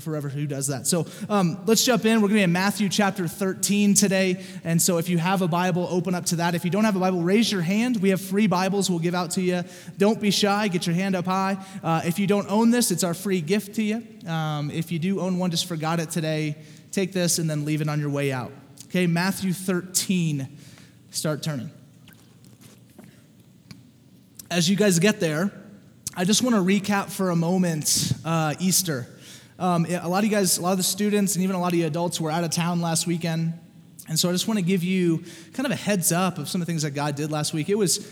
forever who does that. So um, let's jump in. We're going to be in Matthew chapter 13 today. And so if you have a Bible, open up to that. If you don't have a Bible, raise your hand. We have free Bibles we'll give out to you. Don't be shy. Get your hand up high. Uh, if you don't own this, it's our free gift to you. Um, if you do own one, just forgot it today, take this and then leave it on your way out. Okay, Matthew 13. Start turning. As you guys get there, I just want to recap for a moment uh, Easter. Um, a lot of you guys, a lot of the students, and even a lot of you adults were out of town last weekend. And so I just want to give you kind of a heads up of some of the things that God did last week. It was,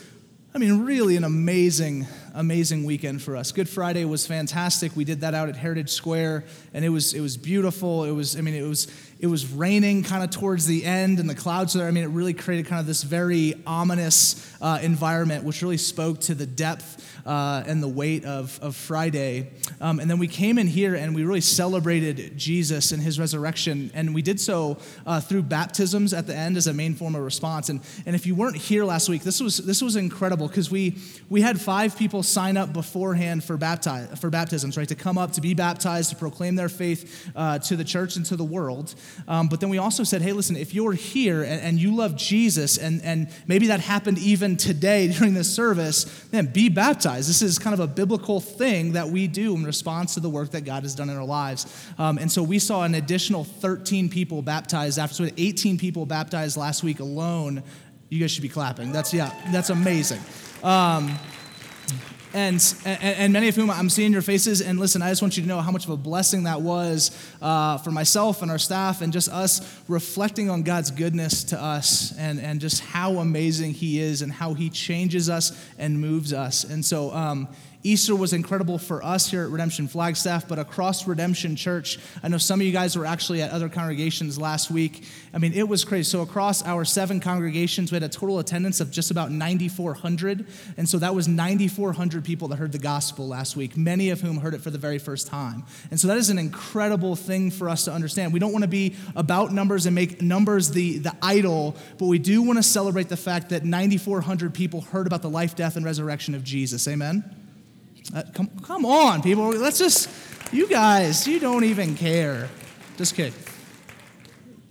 I mean, really an amazing, amazing weekend for us. Good Friday was fantastic. We did that out at Heritage Square, and it was it was beautiful. It was, I mean, it was it was raining kind of towards the end, and the clouds were there. I mean, it really created kind of this very ominous uh, environment, which really spoke to the depth uh, and the weight of, of Friday. Um, and then we came in here and we really celebrated Jesus and his resurrection. And we did so uh, through baptisms at the end as a main form of response. And, and if you weren't here last week, this was, this was incredible because we, we had five people sign up beforehand for, baptize, for baptisms, right? To come up, to be baptized, to proclaim their faith uh, to the church and to the world. Um, but then we also said, hey, listen, if you're here and, and you love Jesus, and, and maybe that happened even today during this service, then be baptized baptized. This is kind of a biblical thing that we do in response to the work that God has done in our lives. Um, and so we saw an additional 13 people baptized after, so 18 people baptized last week alone. You guys should be clapping. That's, yeah, that's amazing. Um, and, and, and, many of whom I'm seeing your faces. And listen, I just want you to know how much of a blessing that was uh, for myself and our staff, and just us reflecting on God's goodness to us and, and just how amazing He is and how He changes us and moves us. And so, um, Easter was incredible for us here at Redemption Flagstaff, but across Redemption Church, I know some of you guys were actually at other congregations last week. I mean, it was crazy. So, across our seven congregations, we had a total attendance of just about 9,400. And so, that was 9,400 people that heard the gospel last week, many of whom heard it for the very first time. And so, that is an incredible thing for us to understand. We don't want to be about numbers and make numbers the, the idol, but we do want to celebrate the fact that 9,400 people heard about the life, death, and resurrection of Jesus. Amen? Uh, come, come on, people. Let's just, you guys, you don't even care. Just kidding.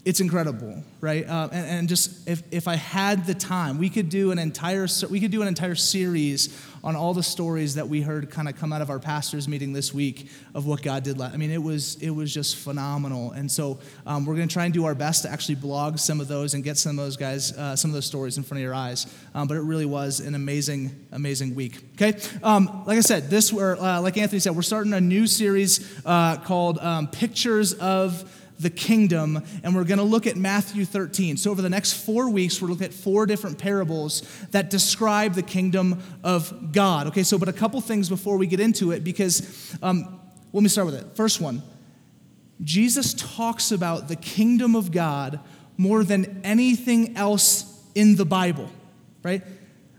It's incredible, right? Uh, and, and, just if, if I had the time, we could do an entire we could do an entire series on all the stories that we heard kind of come out of our pastors meeting this week of what God did. I mean, it was it was just phenomenal. And so um, we're going to try and do our best to actually blog some of those and get some of those guys, uh, some of those stories in front of your eyes. Um, but it really was an amazing, amazing week. Okay, um, like I said, this were uh, like Anthony said, we're starting a new series uh, called um, Pictures of the kingdom, and we're going to look at Matthew 13. So, over the next four weeks, we're looking at four different parables that describe the kingdom of God. Okay, so, but a couple things before we get into it, because um, let me start with it. First one Jesus talks about the kingdom of God more than anything else in the Bible, right?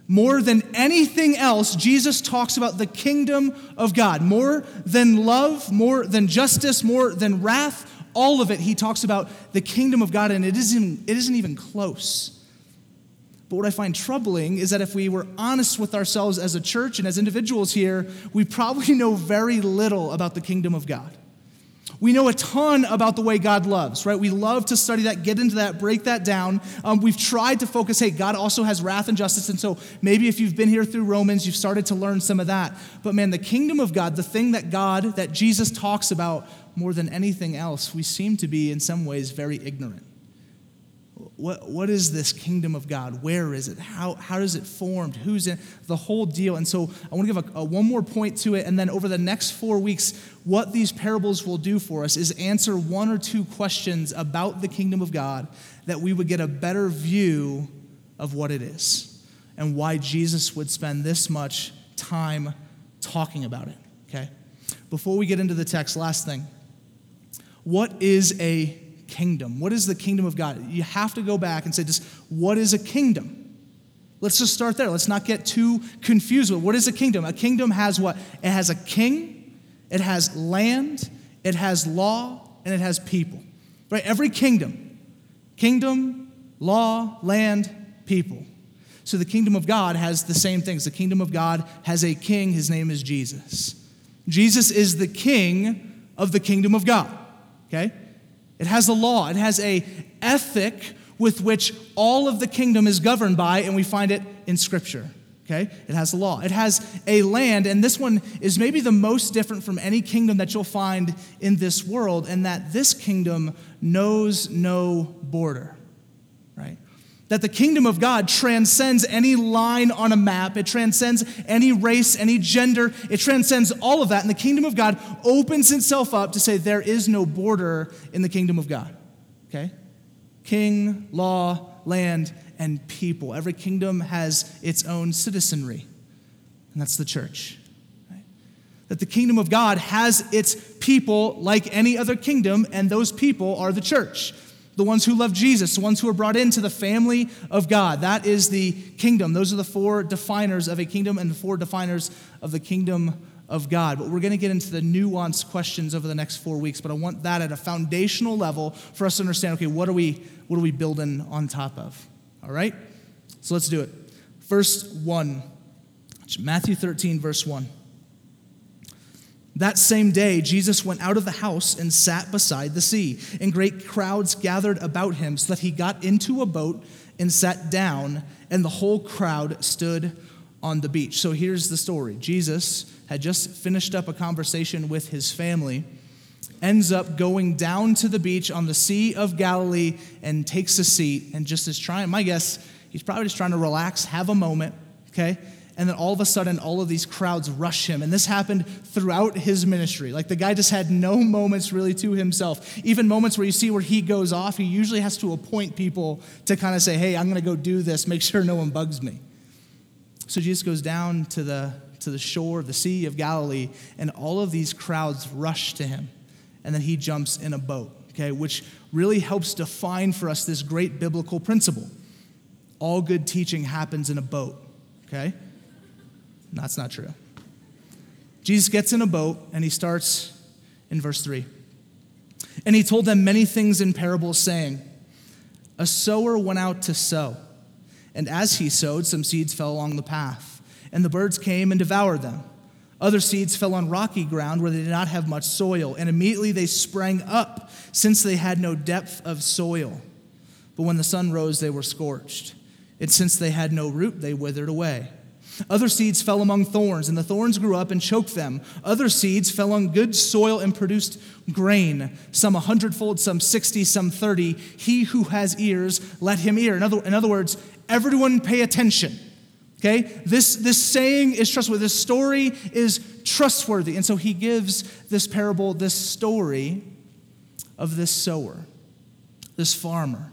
More than anything else, Jesus talks about the kingdom of God. More than love, more than justice, more than wrath, all of it, he talks about the kingdom of God, and it isn't, it isn't even close. But what I find troubling is that if we were honest with ourselves as a church and as individuals here, we probably know very little about the kingdom of God. We know a ton about the way God loves, right? We love to study that, get into that, break that down. Um, we've tried to focus, hey, God also has wrath and justice. And so maybe if you've been here through Romans, you've started to learn some of that. But man, the kingdom of God, the thing that God, that Jesus talks about more than anything else, we seem to be in some ways very ignorant. What, what is this kingdom of God? Where is it? How, how is it formed? Who's in the whole deal? And so I want to give a, a, one more point to it. And then over the next four weeks, what these parables will do for us is answer one or two questions about the kingdom of God that we would get a better view of what it is and why Jesus would spend this much time talking about it. Okay? Before we get into the text, last thing. What is a kingdom? What is the kingdom of God? You have to go back and say, just what is a kingdom? Let's just start there. Let's not get too confused with what is a kingdom. A kingdom has what? It has a king, it has land, it has law, and it has people. Right? Every kingdom, kingdom, law, land, people. So the kingdom of God has the same things. The kingdom of God has a king, his name is Jesus. Jesus is the king of the kingdom of God. Okay? It has a law, it has a ethic with which all of the kingdom is governed by, and we find it in Scripture. Okay? It has a law. It has a land, and this one is maybe the most different from any kingdom that you'll find in this world, and that this kingdom knows no border. That the kingdom of God transcends any line on a map, it transcends any race, any gender, it transcends all of that. And the kingdom of God opens itself up to say there is no border in the kingdom of God. Okay? king, law, land, and people. Every kingdom has its own citizenry, and that's the church. That the kingdom of God has its people like any other kingdom, and those people are the church. The ones who love Jesus, the ones who are brought into the family of God. That is the kingdom. Those are the four definers of a kingdom and the four definers of the kingdom of God. But we're going to get into the nuanced questions over the next four weeks. But I want that at a foundational level for us to understand okay, what are we, what are we building on top of? All right? So let's do it. First 1, Matthew 13, verse 1. That same day, Jesus went out of the house and sat beside the sea, and great crowds gathered about him, so that he got into a boat and sat down, and the whole crowd stood on the beach. So here's the story Jesus had just finished up a conversation with his family, ends up going down to the beach on the Sea of Galilee and takes a seat and just is trying, my guess, he's probably just trying to relax, have a moment, okay? And then all of a sudden, all of these crowds rush him. And this happened throughout his ministry. Like the guy just had no moments really to himself. Even moments where you see where he goes off, he usually has to appoint people to kind of say, hey, I'm going to go do this, make sure no one bugs me. So Jesus goes down to the, to the shore of the Sea of Galilee, and all of these crowds rush to him. And then he jumps in a boat, okay, which really helps define for us this great biblical principle. All good teaching happens in a boat, okay? That's not true. Jesus gets in a boat and he starts in verse 3. And he told them many things in parables, saying, A sower went out to sow. And as he sowed, some seeds fell along the path, and the birds came and devoured them. Other seeds fell on rocky ground where they did not have much soil, and immediately they sprang up, since they had no depth of soil. But when the sun rose, they were scorched, and since they had no root, they withered away. Other seeds fell among thorns, and the thorns grew up and choked them. Other seeds fell on good soil and produced grain, some a hundredfold, some sixty, some thirty. He who has ears, let him hear. In other, in other words, everyone pay attention. Okay? This, this saying is trustworthy. This story is trustworthy. And so he gives this parable, this story of this sower, this farmer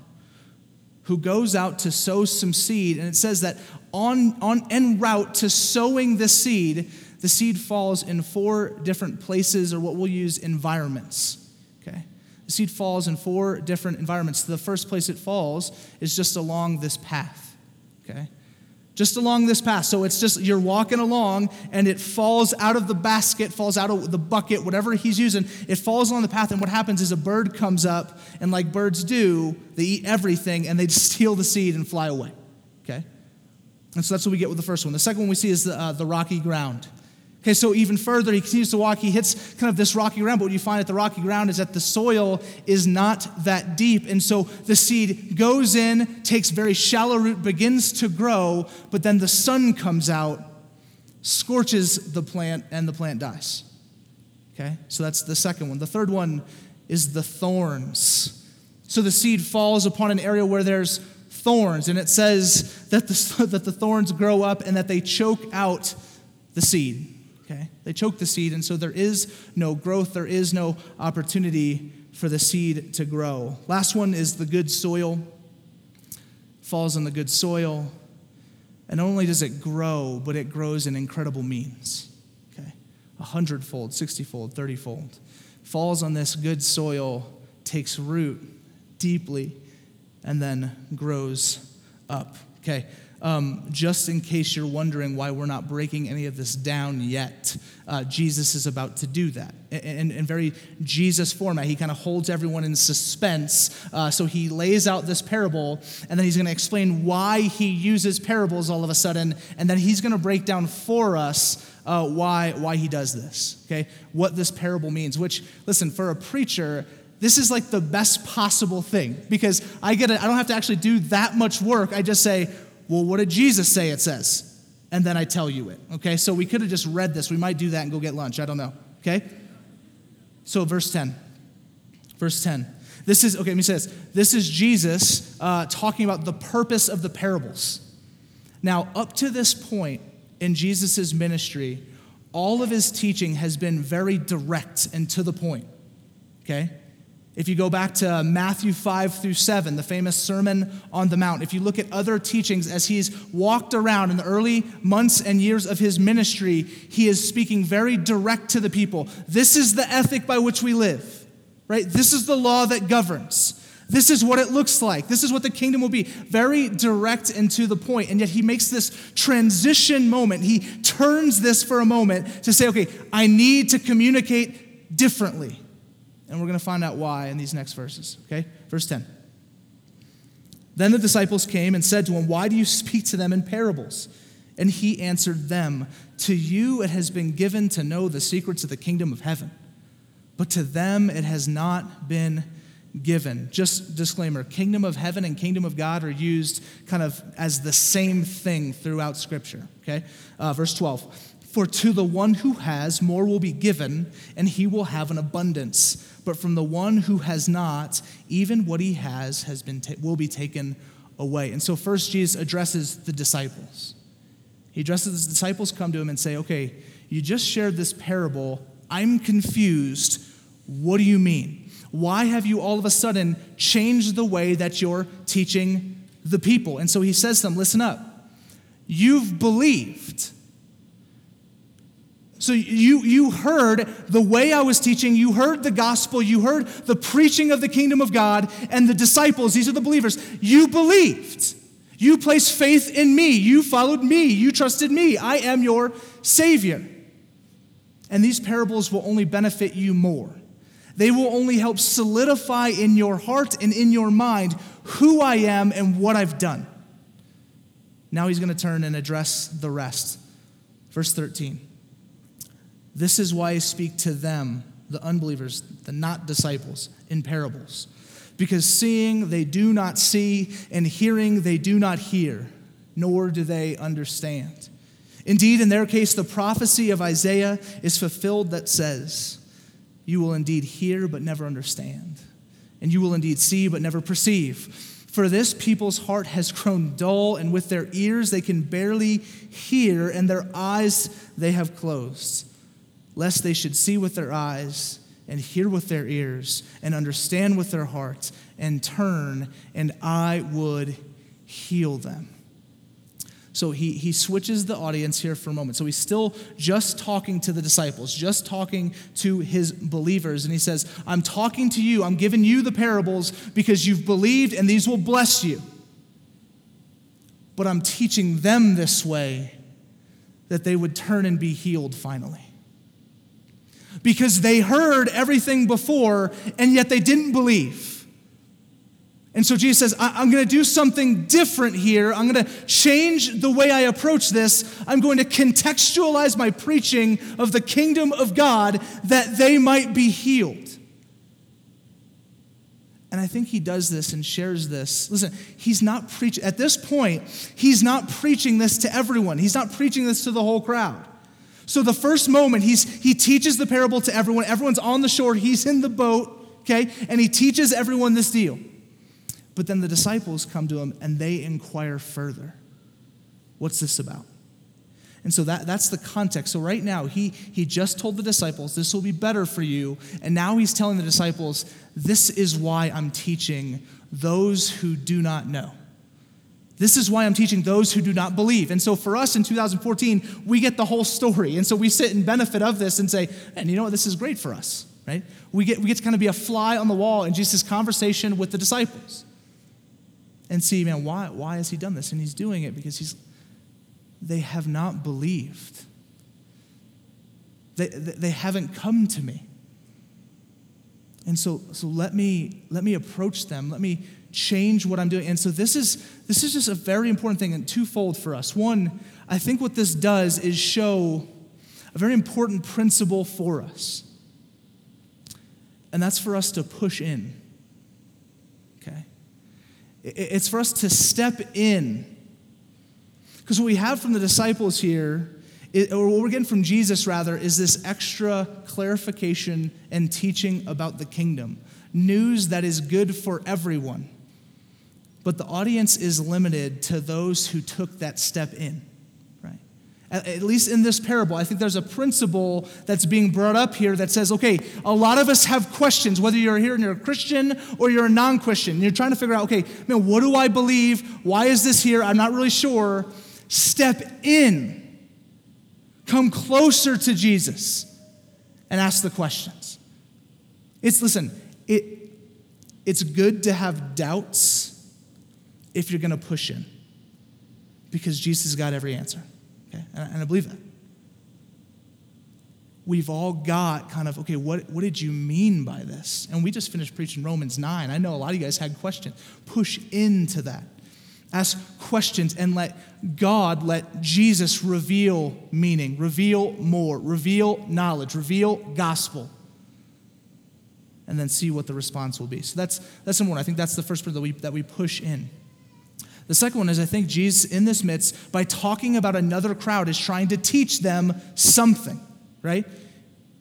who goes out to sow some seed. And it says that on, on en route to sowing the seed, the seed falls in four different places, or what we'll use environments. Okay? The seed falls in four different environments. The first place it falls is just along this path. Okay? Just along this path. So it's just you're walking along and it falls out of the basket, falls out of the bucket, whatever he's using, it falls along the path. And what happens is a bird comes up, and like birds do, they eat everything and they steal the seed and fly away. And so that's what we get with the first one. The second one we see is the, uh, the rocky ground. Okay, so even further, he continues to walk. He hits kind of this rocky ground, but what you find at the rocky ground is that the soil is not that deep. And so the seed goes in, takes very shallow root, begins to grow, but then the sun comes out, scorches the plant, and the plant dies. Okay, so that's the second one. The third one is the thorns. So the seed falls upon an area where there's thorns, and it says that the, that the thorns grow up and that they choke out the seed. Okay? They choke the seed, and so there is no growth, there is no opportunity for the seed to grow. Last one is the good soil. Falls on the good soil. And not only does it grow, but it grows in incredible means. Okay? A hundredfold, sixtyfold, thirtyfold. Falls on this good soil, takes root deeply, and then grows up. Okay. um, just in case you're wondering why we're not breaking any of this down yet, uh, Jesus is about to do that. In, in very Jesus format, he kind of holds everyone in suspense. Uh, so he lays out this parable, and then he's going to explain why he uses parables all of a sudden, and then he's going to break down for us uh, why, why he does this, okay? What this parable means, which, listen, for a preacher, this is like the best possible thing because I get it, I don't have to actually do that much work. I just say, well, what did Jesus say it says? And then I tell you it. Okay, so we could have just read this. We might do that and go get lunch. I don't know. Okay? So, verse 10. Verse 10. This is, okay, let me say this. This is Jesus uh, talking about the purpose of the parables. Now, up to this point in Jesus' ministry, all of his teaching has been very direct and to the point. Okay? If you go back to Matthew 5 through 7, the famous Sermon on the Mount, if you look at other teachings as he's walked around in the early months and years of his ministry, he is speaking very direct to the people. This is the ethic by which we live, right? This is the law that governs. This is what it looks like. This is what the kingdom will be. Very direct and to the point. And yet he makes this transition moment. He turns this for a moment to say, okay, I need to communicate differently. And we're going to find out why in these next verses. Okay? Verse 10. Then the disciples came and said to him, Why do you speak to them in parables? And he answered them, To you it has been given to know the secrets of the kingdom of heaven, but to them it has not been given. Just disclaimer kingdom of heaven and kingdom of God are used kind of as the same thing throughout Scripture. Okay? Uh, verse 12. For to the one who has, more will be given, and he will have an abundance. But from the one who has not, even what he has, has been ta- will be taken away. And so, first, Jesus addresses the disciples. He addresses the disciples, come to him and say, Okay, you just shared this parable. I'm confused. What do you mean? Why have you all of a sudden changed the way that you're teaching the people? And so he says to them, Listen up. You've believed so you, you heard the way I was teaching, you heard the gospel, you heard the preaching of the kingdom of God, and the disciples, these are the believers, you believed. You placed faith in me. You followed me. You trusted me. I am your Savior. And these parables will only benefit you more. They will only help solidify in your heart and in your mind who I am and what I've done. Now he's going to turn and address the rest. Verse 13. This is why I speak to them, the unbelievers, the not disciples, in parables. Because seeing they do not see, and hearing they do not hear, nor do they understand. Indeed, in their case, the prophecy of Isaiah is fulfilled that says, You will indeed hear, but never understand, and you will indeed see, but never perceive. For this people's heart has grown dull, and with their ears they can barely hear, and their eyes they have closed lest they should see with their eyes and hear with their ears and understand with their hearts and turn, and I would heal them. So he, he switches the audience here for a moment. So he's still just talking to the disciples, just talking to his believers. And he says, I'm talking to you, I'm giving you the parables because you've believed, and these will bless you. But I'm teaching them this way that they would turn and be healed finally because they heard everything before and yet they didn't believe. And so Jesus says, I'm going to do something different here. I'm going to change the way I approach this. I'm going to contextualize my preaching of the kingdom of God that they might be healed. And I think he does this and shares this. Listen, he's not preaching, at this point, he's not preaching this to everyone, he's not preaching this to the whole crowd. So the first moment, he's, he teaches the parable to everyone. Everyone's on the shore, he's in the boat, okay? And he teaches everyone this deal. But then the disciples come to him and they inquire further. What's this about? And so that, that's the context. So right now, he, he just told the disciples, this will be better for you. And now he's telling the disciples, this is why I'm teaching those who do not know. This is why I'm teaching those who do not believe. And so for us in 2014, we get the whole story. And so we sit and benefit of this and say, and you know what, this is great for us, right? We get, we get to kind of be a fly on the wall in Jesus' conversation with the disciples. and see, man, why, why has he done this? And he's doing it because he's, they have not believed. They, they haven't come to me. And so, so let me let me approach them. Let me change what I'm doing. And so this is this is just a very important thing and twofold for us. One, I think what this does is show a very important principle for us. And that's for us to push in. Okay? It's for us to step in. Because what we have from the disciples here or what we're getting from Jesus, rather, is this extra clarification and teaching about the kingdom. News that is good for everyone. But the audience is limited to those who took that step in, right? At least in this parable, I think there's a principle that's being brought up here that says, okay, a lot of us have questions, whether you're here and you're a Christian or you're a non Christian. You're trying to figure out, okay, man, what do I believe? Why is this here? I'm not really sure. Step in Come closer to Jesus and ask the questions. It's, listen, it, it's good to have doubts if you're going to push in because Jesus got every answer. Okay? And, and I believe that. We've all got kind of, okay, what, what did you mean by this? And we just finished preaching Romans 9. I know a lot of you guys had questions. Push into that. Ask questions and let God, let Jesus reveal meaning, reveal more, reveal knowledge, reveal gospel. And then see what the response will be. So that's, that's one. I think that's the first part that we, that we push in. The second one is I think Jesus, in this midst, by talking about another crowd, is trying to teach them something, right?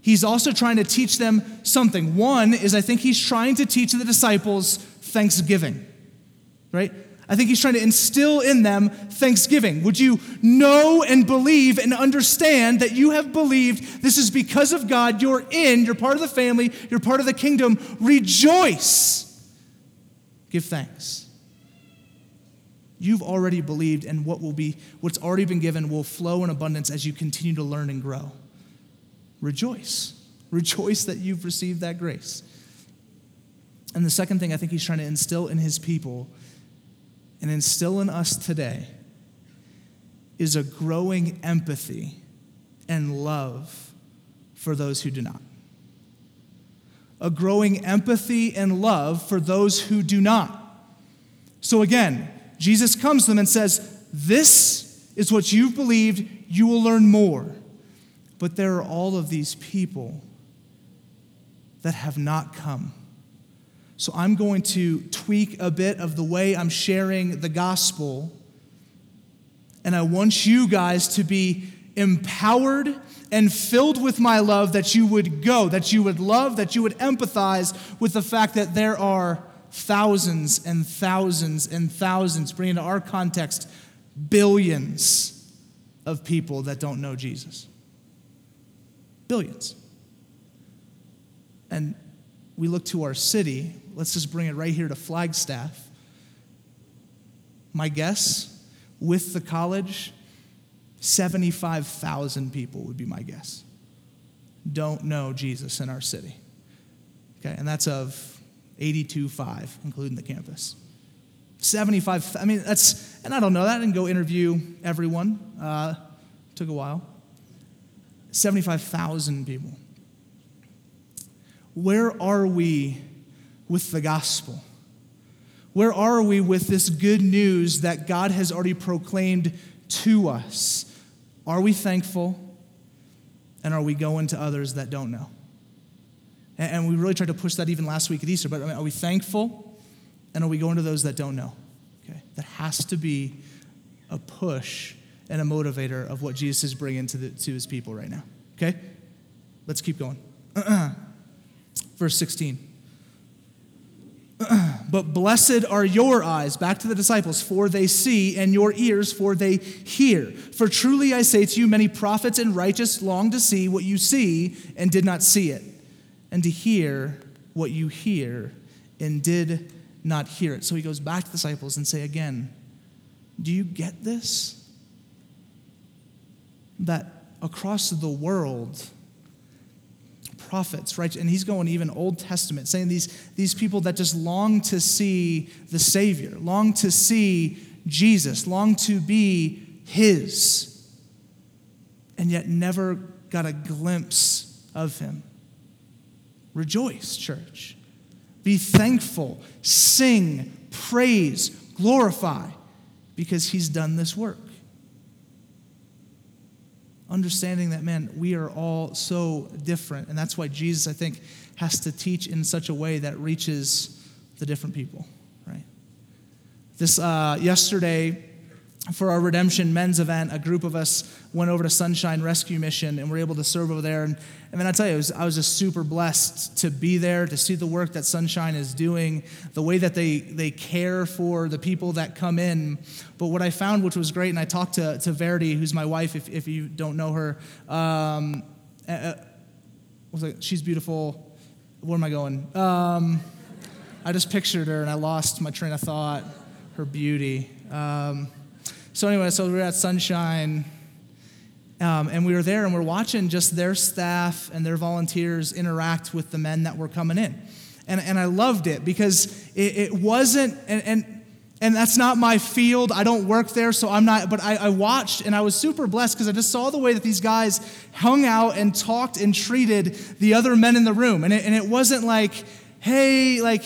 He's also trying to teach them something. One is I think he's trying to teach the disciples thanksgiving, right? I think he's trying to instill in them thanksgiving. Would you know and believe and understand that you have believed this is because of God? You're in, you're part of the family, you're part of the kingdom. Rejoice. Give thanks. You've already believed, and what will be, what's already been given will flow in abundance as you continue to learn and grow. Rejoice. Rejoice that you've received that grace. And the second thing I think he's trying to instill in his people and instill in us today is a growing empathy and love for those who do not. A growing empathy and love for those who do not. So again, Jesus comes to them and says, This is what you've believed, you will learn more. But there are all of these people that have not come. So I'm going to tweak a bit of the way I'm sharing the gospel. And I want you guys to be empowered and filled with my love that you would go, that you would love, that you would empathize with the fact that there are thousands and thousands and thousands, bring into our context, billions of people that don't know Jesus. Billions. And we look to our city, let's just bring it right here to Flagstaff. My guess, with the college, 75,000 people would be my guess. Don't know Jesus in our city. Okay, and that's of 82.5, including the campus. 75, I mean, that's, and I don't know that. I didn't go interview everyone. Uh, took a while. 75,000 people. Where are we with the gospel? Where are we with this good news that God has already proclaimed to us? Are we thankful? And are we going to others that don't know? And we really tried to push that even last week at Easter, but are we thankful? And are we going to those that don't know? Okay. That has to be a push and a motivator of what Jesus is bringing to, the, to his people right now. Okay? Let's keep going. Verse 16. but blessed are your eyes, back to the disciples, for they see, and your ears, for they hear. For truly I say to you, many prophets and righteous long to see what you see and did not see it, and to hear what you hear and did not hear it. So he goes back to the disciples and say again, do you get this? That across the world, prophets, right? And he's going even Old Testament, saying these, these people that just long to see the Savior, long to see Jesus, long to be his, and yet never got a glimpse of him. Rejoice, church. Be thankful, sing, praise, glorify, because he's done this work understanding that, man, we are all so different. And that's why Jesus, I think, has to teach in such a way that reaches the different people, right? This uh, yesterday, for our redemption men's event a group of us went over to sunshine rescue mission and were able to serve over there. And, and then i tell you was, i was just super blessed to be there to see the work that sunshine is doing the way that they, they care for the people that come in. But what i found which was great and i talked to, to verity who's my wife if, if you don't know her um, uh, was like, she's beautiful. Where am i going? Um, i just pictured her and i lost my train of thought her beauty. Um, so anyway, so we were at Sunshine, um, and we were there, and we're watching just their staff and their volunteers interact with the men that were coming in, and and I loved it because it, it wasn't and. and and that's not my field. I don't work there, so I'm not. But I, I watched and I was super blessed because I just saw the way that these guys hung out and talked and treated the other men in the room. And it, and it wasn't like, hey, like,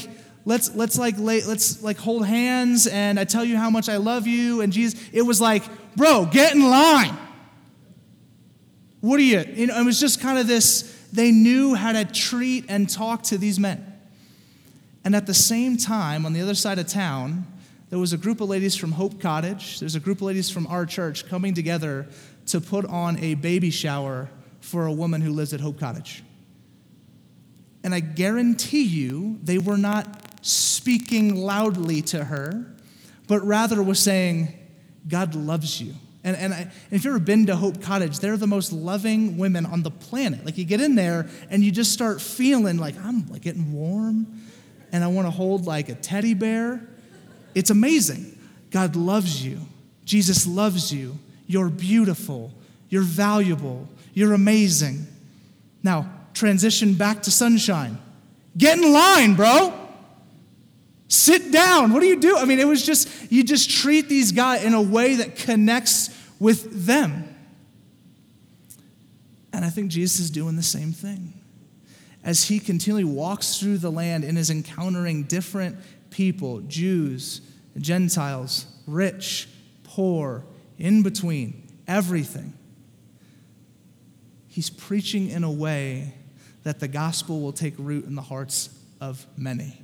let's let's like lay, let's like hold hands and I tell you how much I love you and Jesus it was like bro get in line. What are you you know it was just kind of this they knew how to treat and talk to these men. And at the same time on the other side of town there was a group of ladies from Hope Cottage there's a group of ladies from our church coming together to put on a baby shower for a woman who lives at Hope Cottage. And I guarantee you they were not speaking loudly to her, but rather was saying, God loves you. And, and, I, if you've ever been to Hope Cottage, they're the most loving women on the planet. Like you get in there and you just start feeling like I'm like getting warm and I want to hold like a teddy bear. It's amazing. God loves you. Jesus loves you. You're beautiful. You're valuable. You're amazing. Now, transition back to sunshine. Get in line, bro. Sit down. What do you do? I mean, it was just, you just treat these guys in a way that connects with them. And I think Jesus is doing the same thing. As he continually walks through the land and is encountering different people Jews, Gentiles, rich, poor, in between, everything. He's preaching in a way that the gospel will take root in the hearts of many.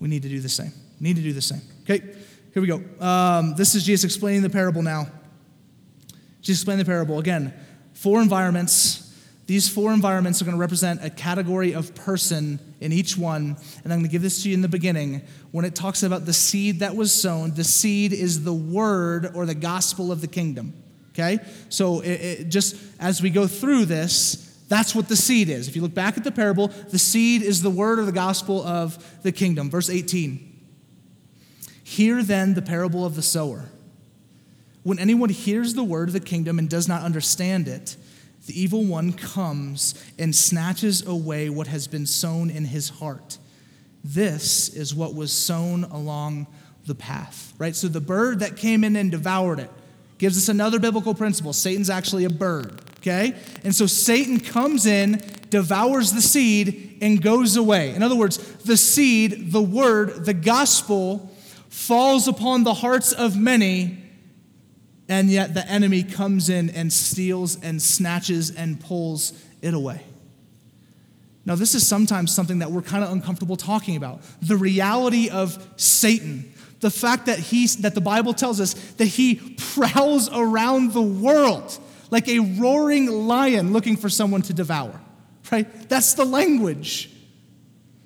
We need to do the same. We Need to do the same. Okay, here we go. Um, this is Jesus explaining the parable now. Jesus explaining the parable. Again, four environments. These four environments are going to represent a category of person in each one. And I'm going to give this to you in the beginning. When it talks about the seed that was sown, the seed is the word or the gospel of the kingdom. Okay? So it, it, just as we go through this, that's what the seed is. If you look back at the parable, the seed is the word or the gospel of the kingdom. Verse 18. Hear then the parable of the sower. When anyone hears the word of the kingdom and does not understand it, the evil one comes and snatches away what has been sown in his heart. This is what was sown along the path, right? So the bird that came in and devoured it gives us another biblical principle. Satan's actually a bird okay? And so Satan comes in, devours the seed, and goes away. In other words, the seed, the word, the gospel falls upon the hearts of many, and yet the enemy comes in and steals and snatches and pulls it away. Now, this is sometimes something that we're kind of uncomfortable talking about the reality of Satan. The fact that, he, that the Bible tells us that he prowls around the world like a roaring lion looking for someone to devour, right? That's the language.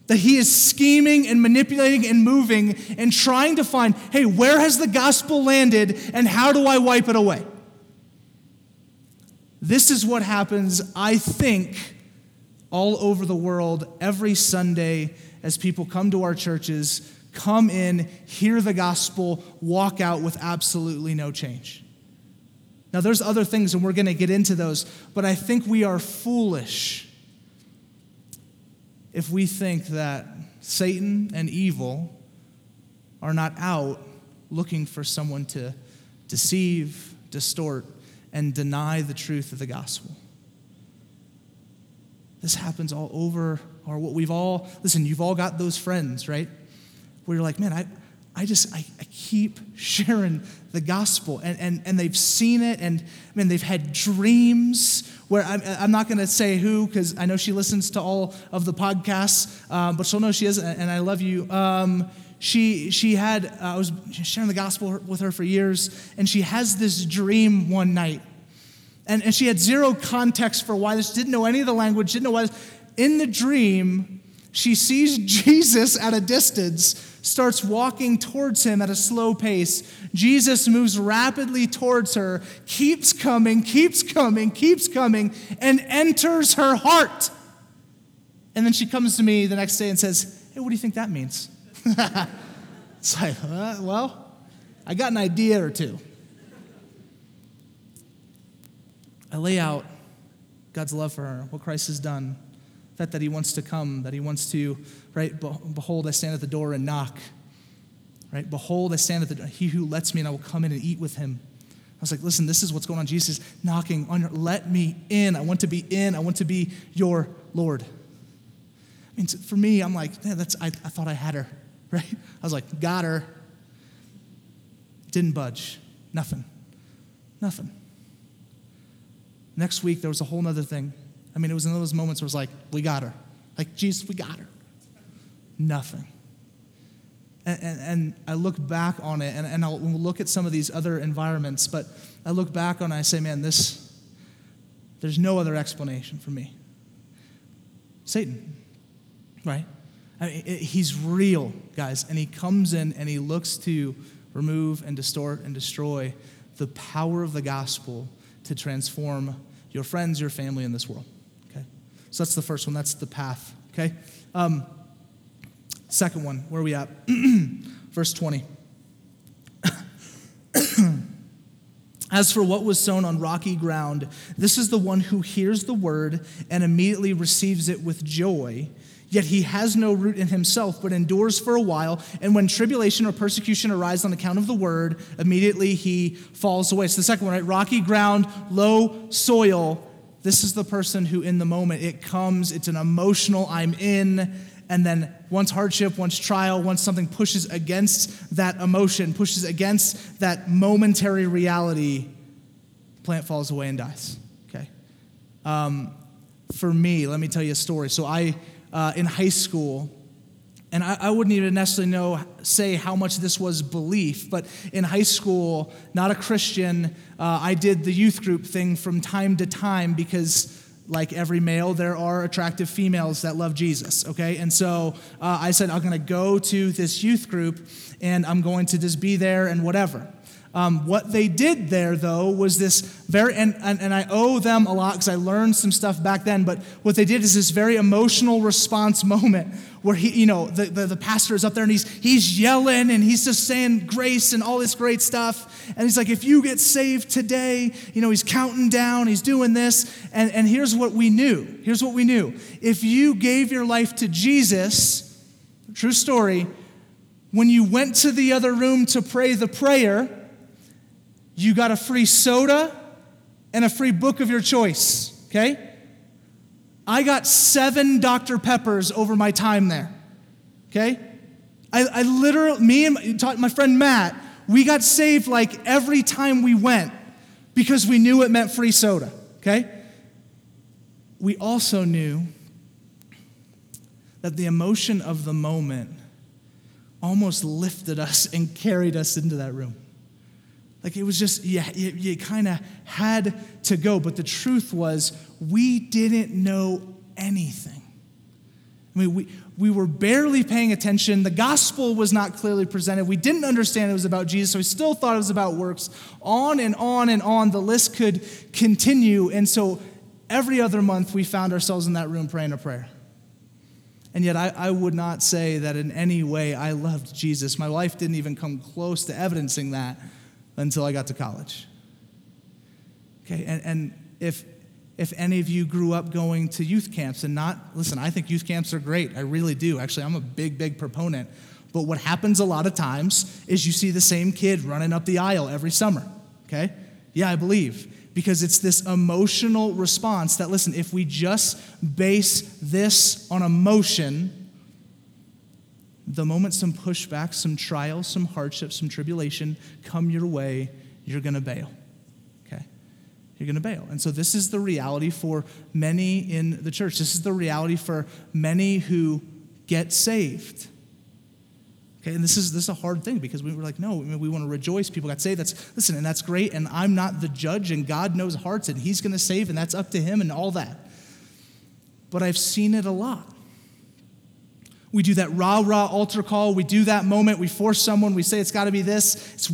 That he is scheming and manipulating and moving and trying to find hey, where has the gospel landed and how do I wipe it away? This is what happens, I think, all over the world every Sunday as people come to our churches, come in, hear the gospel, walk out with absolutely no change. Now, there's other things, and we're going to get into those, but I think we are foolish if we think that Satan and evil are not out looking for someone to deceive, distort, and deny the truth of the gospel. This happens all over, or what we've all, listen, you've all got those friends, right? Where you're like, man, I, I just, I, I keep sharing the gospel. And, and, and they've seen it, and I mean, they've had dreams where I'm, I'm not going to say who, because I know she listens to all of the podcasts, um, but she'll know she is, and I love you. Um, she, she had, uh, I was sharing the gospel with her for years, and she has this dream one night. And, and she had zero context for why this, didn't know any of the language, didn't know why. In the dream, she sees Jesus at a distance, starts walking towards him at a slow pace. Jesus moves rapidly towards her, keeps coming, keeps coming, keeps coming, and enters her heart. And then she comes to me the next day and says, Hey, what do you think that means? it's like, uh, well, I got an idea or two. I lay out God's love for her, what Christ has done, that that He wants to come, that He wants to, right? Behold, I stand at the door and knock. Right? Behold, I stand at the door. He who lets me, and I will come in and eat with him. I was like, listen, this is what's going on. Jesus knocking on your, let me in. I want to be in. I want to be your Lord. I mean, for me, I'm like, yeah, that's, I, I thought I had her right? I was like, got her. Didn't budge. Nothing. Nothing. Next week, there was a whole other thing. I mean, it was in those moments where it was like, we got her. Like, Jesus, we got her. Nothing. And, and, and, I look back on it, and, and I'll look at some of these other environments, but I look back on it and I say, man, this, there's no other explanation for me. Satan, right? I mean, it, he's real, guys, and he comes in and he looks to remove and distort and destroy the power of the gospel to transform your friends, your family, in this world. So that's the first one. That's the path. Okay? Um, second one, where are we at? Verse 20. As for what was sown on rocky ground, this is the one who hears the word and immediately receives it with joy Yet he has no root in himself, but endures for a while. And when tribulation or persecution arise on account of the word, immediately he falls away. So the second one, right? Rocky ground, low soil. This is the person who, in the moment, it comes, it's an emotional, I'm in. And then once hardship, once trial, once something pushes against that emotion, pushes against that momentary reality, plant falls away and dies. Okay? Um, for me, let me tell you a story. So I uh, in high school. And I, I, wouldn't even necessarily know, say how much this was belief, but in high school, not a Christian, uh, I did the youth group thing from time to time because, like every male, there are attractive females that love Jesus, okay? And so uh, I said, I'm gonna go to this youth group and I'm going to just be there and whatever. Um, what they did there, though, was this very, and, and, and I owe them a lot because I learned some stuff back then, but what they did is this very emotional response moment where he, you know, the, the, the pastor is up there and he's, he's yelling and he's just saying grace and all this great stuff. And he's like, if you get saved today, you know, he's counting down, he's doing this. And, and here's what we knew. Here's what we knew. If you gave your life to Jesus, true story, when you went to the other room to pray the prayer, you got a free soda and a free book of your choice, okay? I got seven Dr. Peppers over my time there, okay? I, I literally, me and my, my friend Matt, we got saved like every time we went because we knew it meant free soda, okay? We also knew that the emotion of the moment almost lifted us and carried us into that room. Like it was just, yeah, you, you kind of had to go. But the truth was, we didn't know anything. I mean, we, we were barely paying attention. The gospel was not clearly presented. We didn't understand it was about Jesus, so we still thought it was about works. On and on and on, the list could continue. And so every other month, we found ourselves in that room praying a prayer. And yet, I, I would not say that in any way I loved Jesus. My life didn't even come close to evidencing that until I got to college. Okay, and, and if if any of you grew up going to youth camps and not, listen, I think youth camps are great. I really do. Actually, I'm a big, big proponent. But what happens a lot of times is you see the same kid running up the aisle every summer, okay? Yeah, I believe. Because it's this emotional response that, listen, if we just base this on emotion, the moment some pushback, some trials, some hardship, some tribulation come your way, you're going to bail Okay? you're going to bail. And so, this is the reality for many in the church. This is the reality for many who get saved. Okay, and this is this is a hard thing because we were like, no, we want to rejoice. People got saved. That's listen, and that's great. And I'm not the judge, and God knows hearts, and He's going to save, and that's up to Him, and all that. But I've seen it a lot. We do that rah rah altar call. We do that moment. We force someone. We say it's got to be this. It's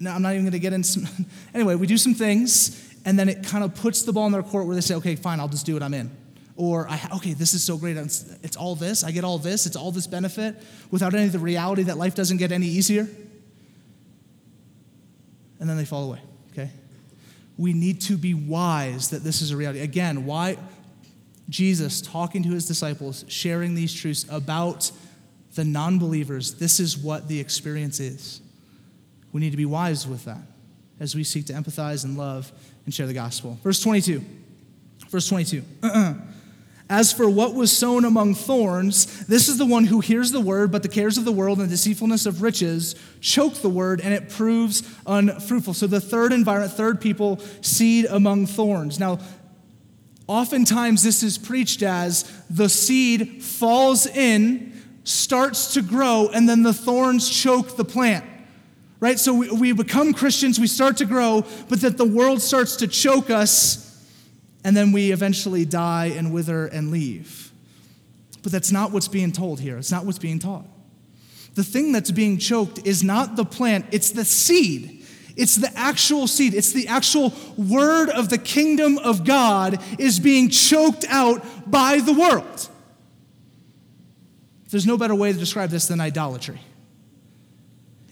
no, I'm not even going to get into. anyway, we do some things, and then it kind of puts the ball in their court where they say, okay, fine, I'll just do it, I'm in. Or, I, okay, this is so great, it's, it's all this, I get all this, it's all this benefit, without any of the reality that life doesn't get any easier. And then they fall away, okay? We need to be wise that this is a reality. Again, why Jesus talking to his disciples, sharing these truths about the non believers, this is what the experience is. We need to be wise with that as we seek to empathize and love and share the gospel. Verse 22. Verse 22. As for what was sown among thorns, this is the one who hears the word, but the cares of the world and the deceitfulness of riches choke the word, and it proves unfruitful. So, the third environment, third people, seed among thorns. Now, oftentimes this is preached as the seed falls in, starts to grow, and then the thorns choke the plant right? So we, we become Christians, we start to grow, but that the world starts to choke us, and then we eventually die and wither and leave. But that's not what's being told here. It's not what's being taught. The thing that's being choked is not the plant, it's the seed. It's the actual seed. It's the actual word of the kingdom of God is being choked out by the world. There's no better way to describe this than idolatry.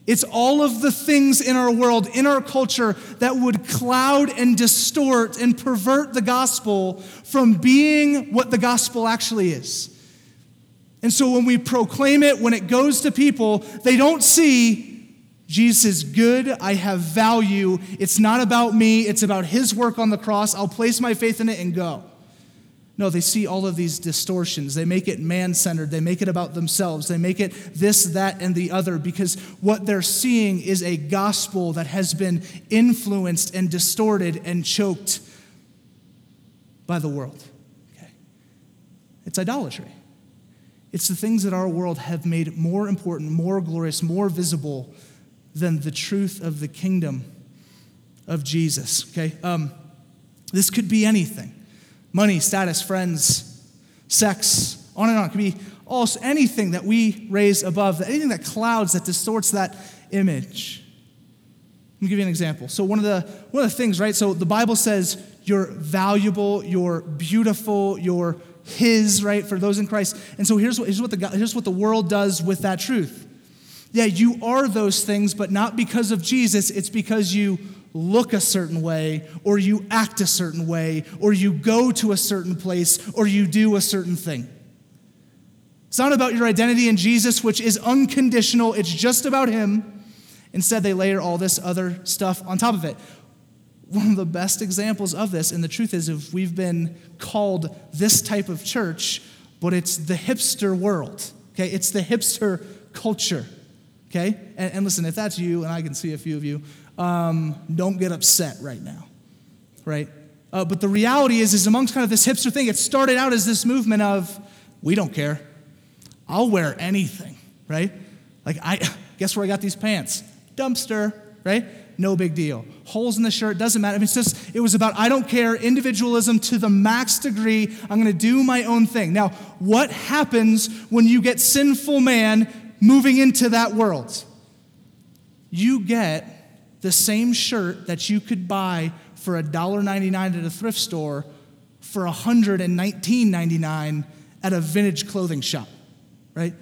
It's all of the things in our world, in our culture, that would cloud and distort and pervert the gospel from being what the gospel actually is. And so when we proclaim it, when it goes to people, they don't see Jesus is good, I have value. It's not about me, it's about his work on the cross. I'll place my faith in it and go. No, they see all of these distortions. They make it man centered. They make it about themselves. They make it this, that, and the other because what they're seeing is a gospel that has been influenced and distorted and choked by the world. Okay? It's idolatry. It's the things that our world have made more important, more glorious, more visible than the truth of the kingdom of Jesus. Okay? Um, this could be anything money, status, friends, sex, on and on. It could be also anything that we raise above, anything that clouds, that distorts that image. Let me give you an example. So one of the one of the things, right? So the Bible says you're valuable, you're beautiful, you're His, right? For those in Christ. And so here's what, here's what the here's what the world does with that truth. Yeah, you are those things, but not because of Jesus. It's because you look a certain way, or you act a certain way, or you go to a certain place, or you do a certain thing. It's not about your identity in Jesus, which is unconditional, it's just about Him. Instead, they layer all this other stuff on top of it. One of the best examples of this, and the truth is, if we've been called this type of church, but it's the hipster world, okay? It's the hipster culture, okay? And, and listen, if that's you, and I can see a few of you, um, don't get upset right now, right? Uh, but the reality is, is amongst kind of this hipster thing, it started out as this movement of, we don't care. I'll wear anything, right? Like, I guess where I got these pants? Dumpster, right? No big deal. Holes in the shirt, doesn't matter. I mean, it's just, it was about, I don't care, individualism to the max degree. I'm going to do my own thing. Now, what happens when you get sinful man moving into that world? You get the same shirt that you could buy for $1.99 at a thrift store for $119.99 at a vintage clothing shop, right?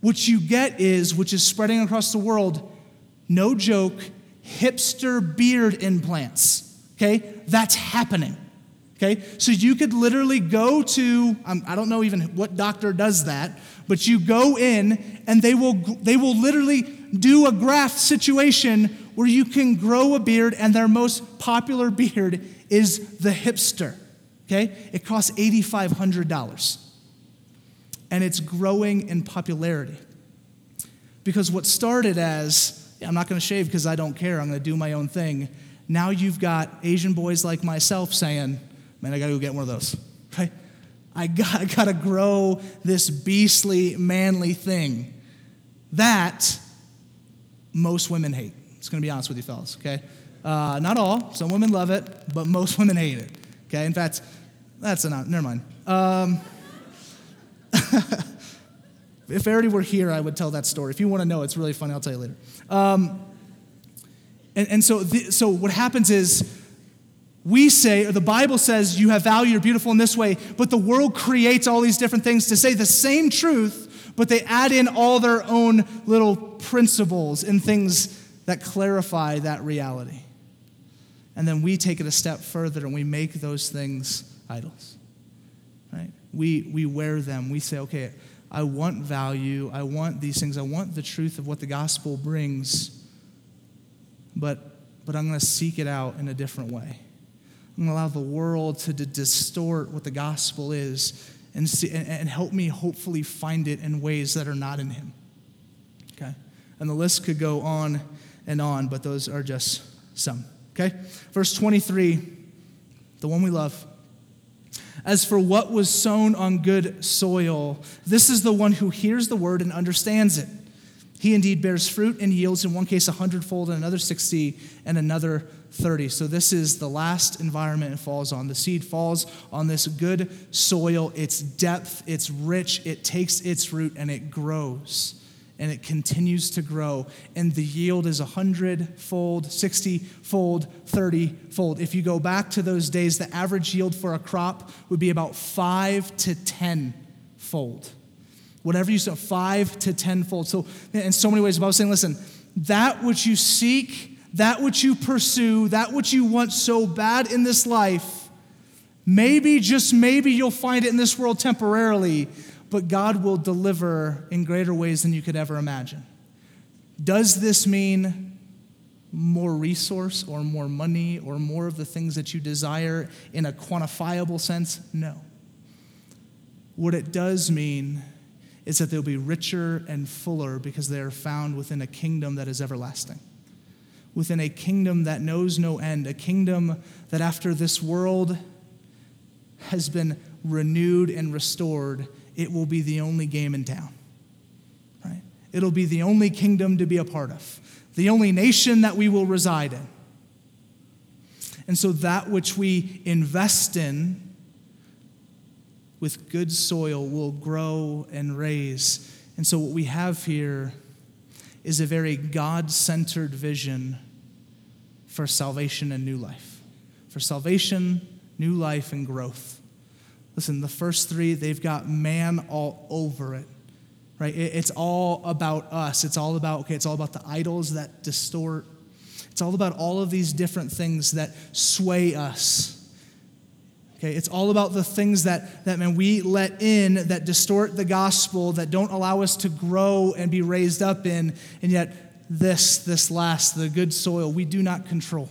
What you get is, which is spreading across the world, no joke, hipster beard implants, okay? That's happening, Okay? So you could literally go to, um, I don't know even what doctor does that, but you go in and they will, they will literally do a graft situation where you can grow a beard, and their most popular beard is the hipster. Okay? It costs $8,500. And it's growing in popularity. Because what started as, I'm not going to shave because I don't care, I'm going to do my own thing. Now you've got Asian boys like myself saying, man, I got to go get one of those. Okay? I got, I got to grow this beastly, manly thing. That most women hate. It's to be honest with you, fellas, okay? Uh, not all. Some women love it, but most women hate it, okay? In fact, that's not, never mind. Um, if Arity were here, I would tell that story. If you want to know, it's really funny. I'll tell you later. Um, and, and so, so what happens is we say, or the Bible says, you have value, you're beautiful in this way, but the world creates all these different things to say the same truth, but they add in all their own little principles and things that clarify that reality. And then we take it a step further and we make those things idols. Right? We, we wear them. We say, okay, I want value. I want these things. I want the truth of what the gospel brings, but, but I'm going to seek it out in a different way. To allow the world to, to distort what the gospel is and, see, and, and help me hopefully find it in ways that are not in Him. Okay? And the list could go on and on, but those are just some. Okay? Verse 23, the one we love. As for what was sown on good soil, this is the one who hears the word and understands it. He indeed bears fruit and yields, in one case, a hundredfold, and another 60, and another 30. So, this is the last environment it falls on. The seed falls on this good soil. It's depth, it's rich, it takes its root, and it grows and it continues to grow. And the yield is a fold, 60 fold, 30 fold. If you go back to those days, the average yield for a crop would be about five to 10 fold. Whatever you say, five to 10 fold. So, in so many ways, the saying, listen, that which you seek, that which you pursue, that which you want so bad in this life, maybe, just maybe, you'll find it in this world temporarily but God will deliver in greater ways than you could ever imagine. Does this mean more resource or more money or more of the things that you desire in a quantifiable sense? No. What it does mean is that they'll be richer and fuller because they are found within a kingdom that is everlasting, within a kingdom that knows no end, a kingdom that after this world has been renewed and restored it will be the only game in town. Right? It'll be the only kingdom to be a part of, the only nation that we will reside in. And so that which we invest in with good soil will grow and raise. And so what we have here is a very God centered vision for salvation and new life. For salvation, new life, and growth. Listen, the first three, they've got man all over it, right? It's all about us. It's all about, okay, it's all about the idols that distort. It's all about all of these different things that sway us. Okay, it's all about the things that, that man, we let in that distort the gospel, that don't allow us to grow and be raised up in, and yet this, this last, the good soil, we do not control.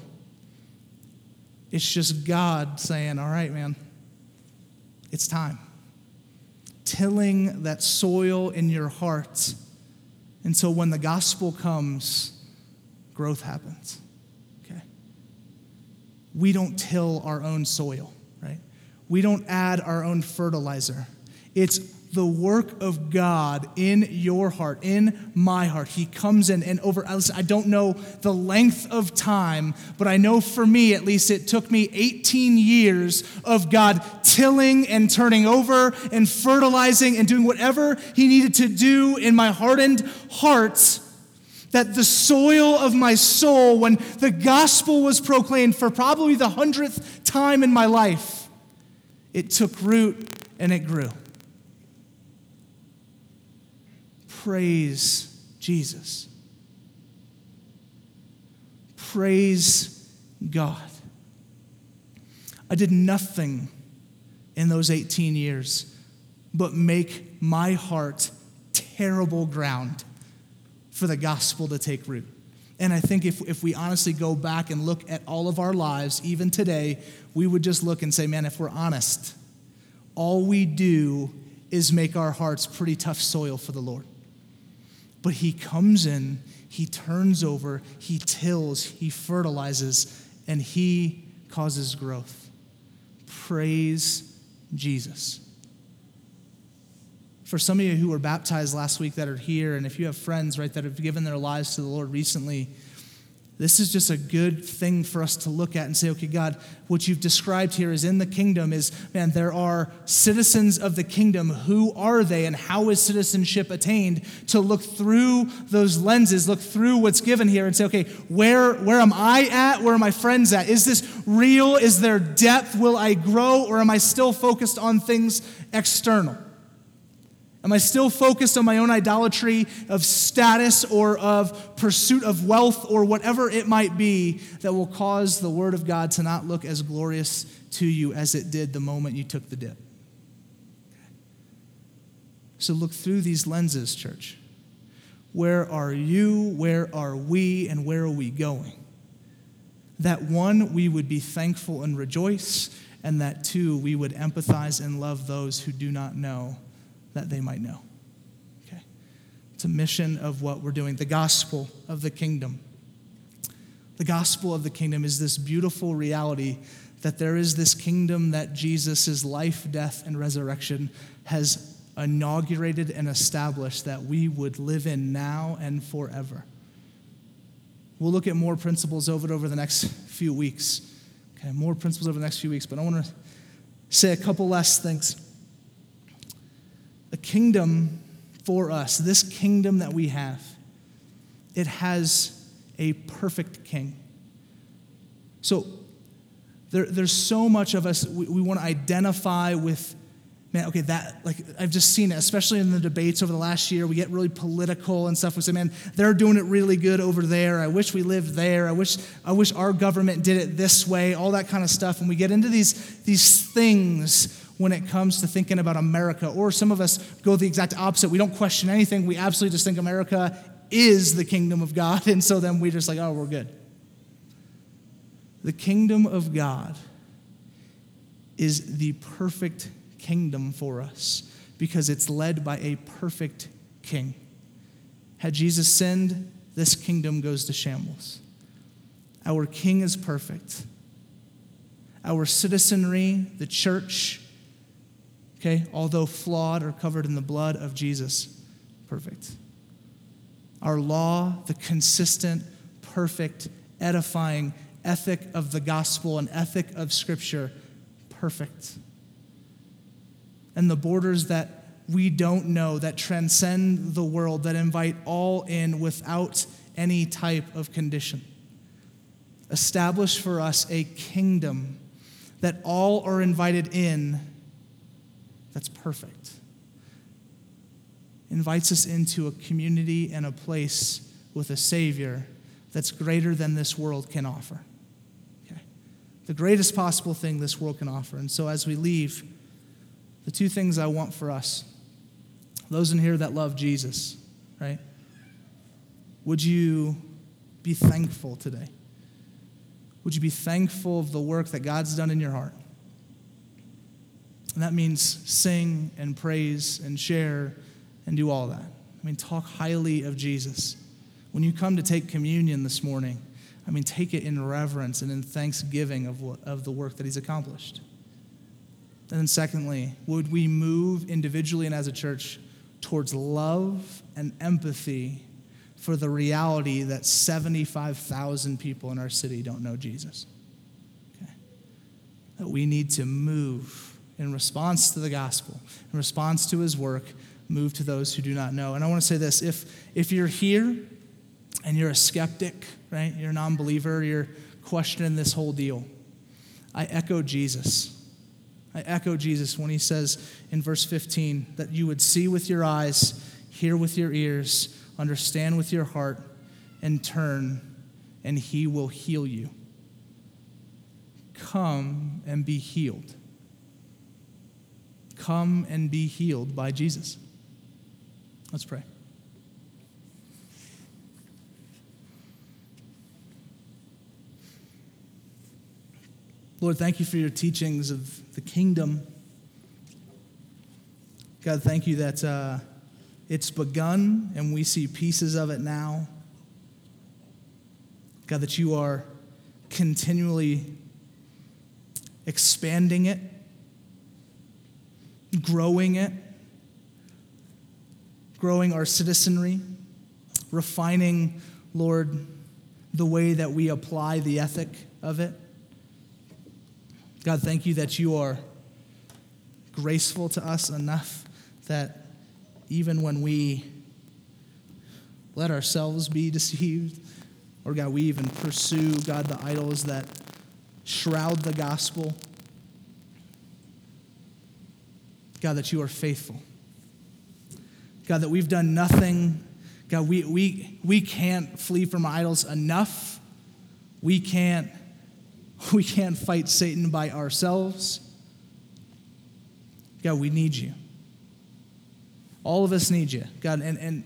It's just God saying, all right, man, it's time. Tilling that soil in your heart. And so when the gospel comes, growth happens. Okay? We don't till our own soil? We don't add our own fertilizer. It's the work of God in your heart, in my heart. He comes in and over. Listen, I don't know the length of time, but I know for me at least it took me 18 years of God tilling and turning over and fertilizing and doing whatever He needed to do in my hardened heart. That the soil of my soul, when the gospel was proclaimed for probably the hundredth time in my life, it took root and it grew. Praise Jesus. Praise God. I did nothing in those 18 years but make my heart terrible ground for the gospel to take root. And I think if, if we honestly go back and look at all of our lives, even today, we would just look and say, man, if we're honest, all we do is make our hearts pretty tough soil for the Lord. But He comes in, He turns over, He tills, He fertilizes, and He causes growth. Praise Jesus. For some of you who were baptized last week that are here, and if you have friends, right, that have given their lives to the Lord recently, this is just a good thing for us to look at and say, okay, God, what you've described here is in the kingdom is, man, there are citizens of the kingdom. Who are they and how is citizenship attained? To look through those lenses, look through what's given here and say, okay, where, where am I at? Where are my friends at? Is this real? Is there depth? Will I grow? Or am I still focused on things external? Am I still focused on my own idolatry of status or of pursuit of wealth or whatever it might be that will cause the Word of God to not look as glorious to you as it did the moment you took the dip? So look through these lenses, church. Where are you? Where are we? And where are we going? That one, we would be thankful and rejoice, and that two, we would empathize and love those who do not know that they might know. Okay? It's a mission of what we're doing, the gospel of the kingdom. The gospel of the kingdom is this beautiful reality that there is this kingdom that Jesus' life, death, and resurrection has inaugurated and established that we would live in now and forever. We'll look at more principles over it over the next few weeks. Okay, more principles over the next few weeks, but I want to say a couple last things a kingdom for us, this kingdom that we have, it has a perfect king. So there, there's so much of us, we, we want to identify with, man, okay, that, like, I've just seen it, especially in the debates over the last year. We get really political and stuff. We say, man, they're doing it really good over there. I wish we lived there. I wish, I wish our government did it this way, all that kind of stuff. And we get into these, these things when it comes to thinking about America. Or some of us go the exact opposite. We don't question anything. We absolutely just think America is the kingdom of God. And so then we just like, oh, we're good. The kingdom of God is the perfect kingdom for us because it's led by a perfect king. Had Jesus sinned, this kingdom goes to shambles. Our king is perfect. Our citizenry, the church, okay, although flawed, are covered in the blood of Jesus. Perfect. Our law, the consistent, perfect, edifying ethic of the gospel and ethic of Scripture, perfect. And the borders that we don't know, that transcend the world, that invite all in without any type of condition. Establish for us a kingdom that all are invited in that's perfect. Invites us into a community and a place with a Savior that's greater than this world can offer. Okay? The greatest possible thing this world can offer. And so as we leave, the two things I want for us those in here that love Jesus, right? Would you be thankful today? Would you be thankful of the work that God's done in your heart? And that means sing and praise and share and do all that. I mean, talk highly of Jesus. When you come to take communion this morning, I mean, take it in reverence and in thanksgiving of, what, of the work that he's accomplished. And then, secondly, would we move individually and as a church towards love and empathy for the reality that 75,000 people in our city don't know Jesus? Okay. That we need to move in response to the gospel, in response to his work, move to those who do not know. And I want to say this if, if you're here and you're a skeptic, right, you're a non believer, you're questioning this whole deal, I echo Jesus. I echo Jesus when he says in verse 15 that you would see with your eyes, hear with your ears, understand with your heart, and turn, and he will heal you. come and be healed. Come and be healed by Jesus. Let's pray. Lord, thank you for your teachings of the kingdom. God, thank you that uh, it's begun and we see pieces of it now. God, that you are continually expanding it, growing it, growing our citizenry, refining, Lord, the way that we apply the ethic of it. God, thank you that you are graceful to us enough that even when we let ourselves be deceived, or God, we even pursue, God, the idols that shroud the gospel, God, that you are faithful. God, that we've done nothing. God, we, we, we can't flee from idols enough. We can't We can't fight Satan by ourselves. God, we need you. All of us need you, God. And, and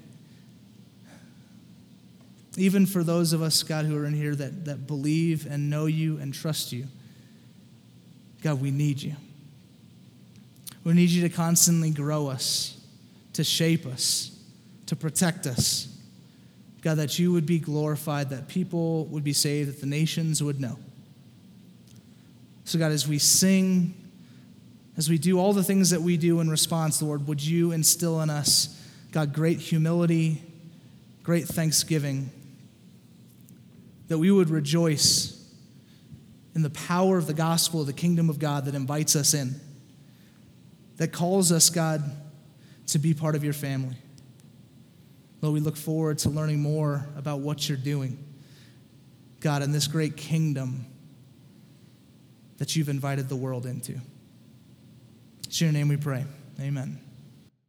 even for those of us, God, who are in here that, that believe and know you and trust you, God, we need you. We need you to constantly grow us, to shape us, to protect us. God, that you would be glorified, that people would be saved, that the nations would know. So, God, as we sing, as we do all the things that we do in response, Lord, would you instill in us, God, great humility, great thanksgiving, that we would rejoice in the power of the gospel of the kingdom of God that invites us in, that calls us, God, to be part of your family. Lord, we look forward to learning more about what you're doing, God, in this great kingdom that you've invited the world into. It's your name we pray. Amen.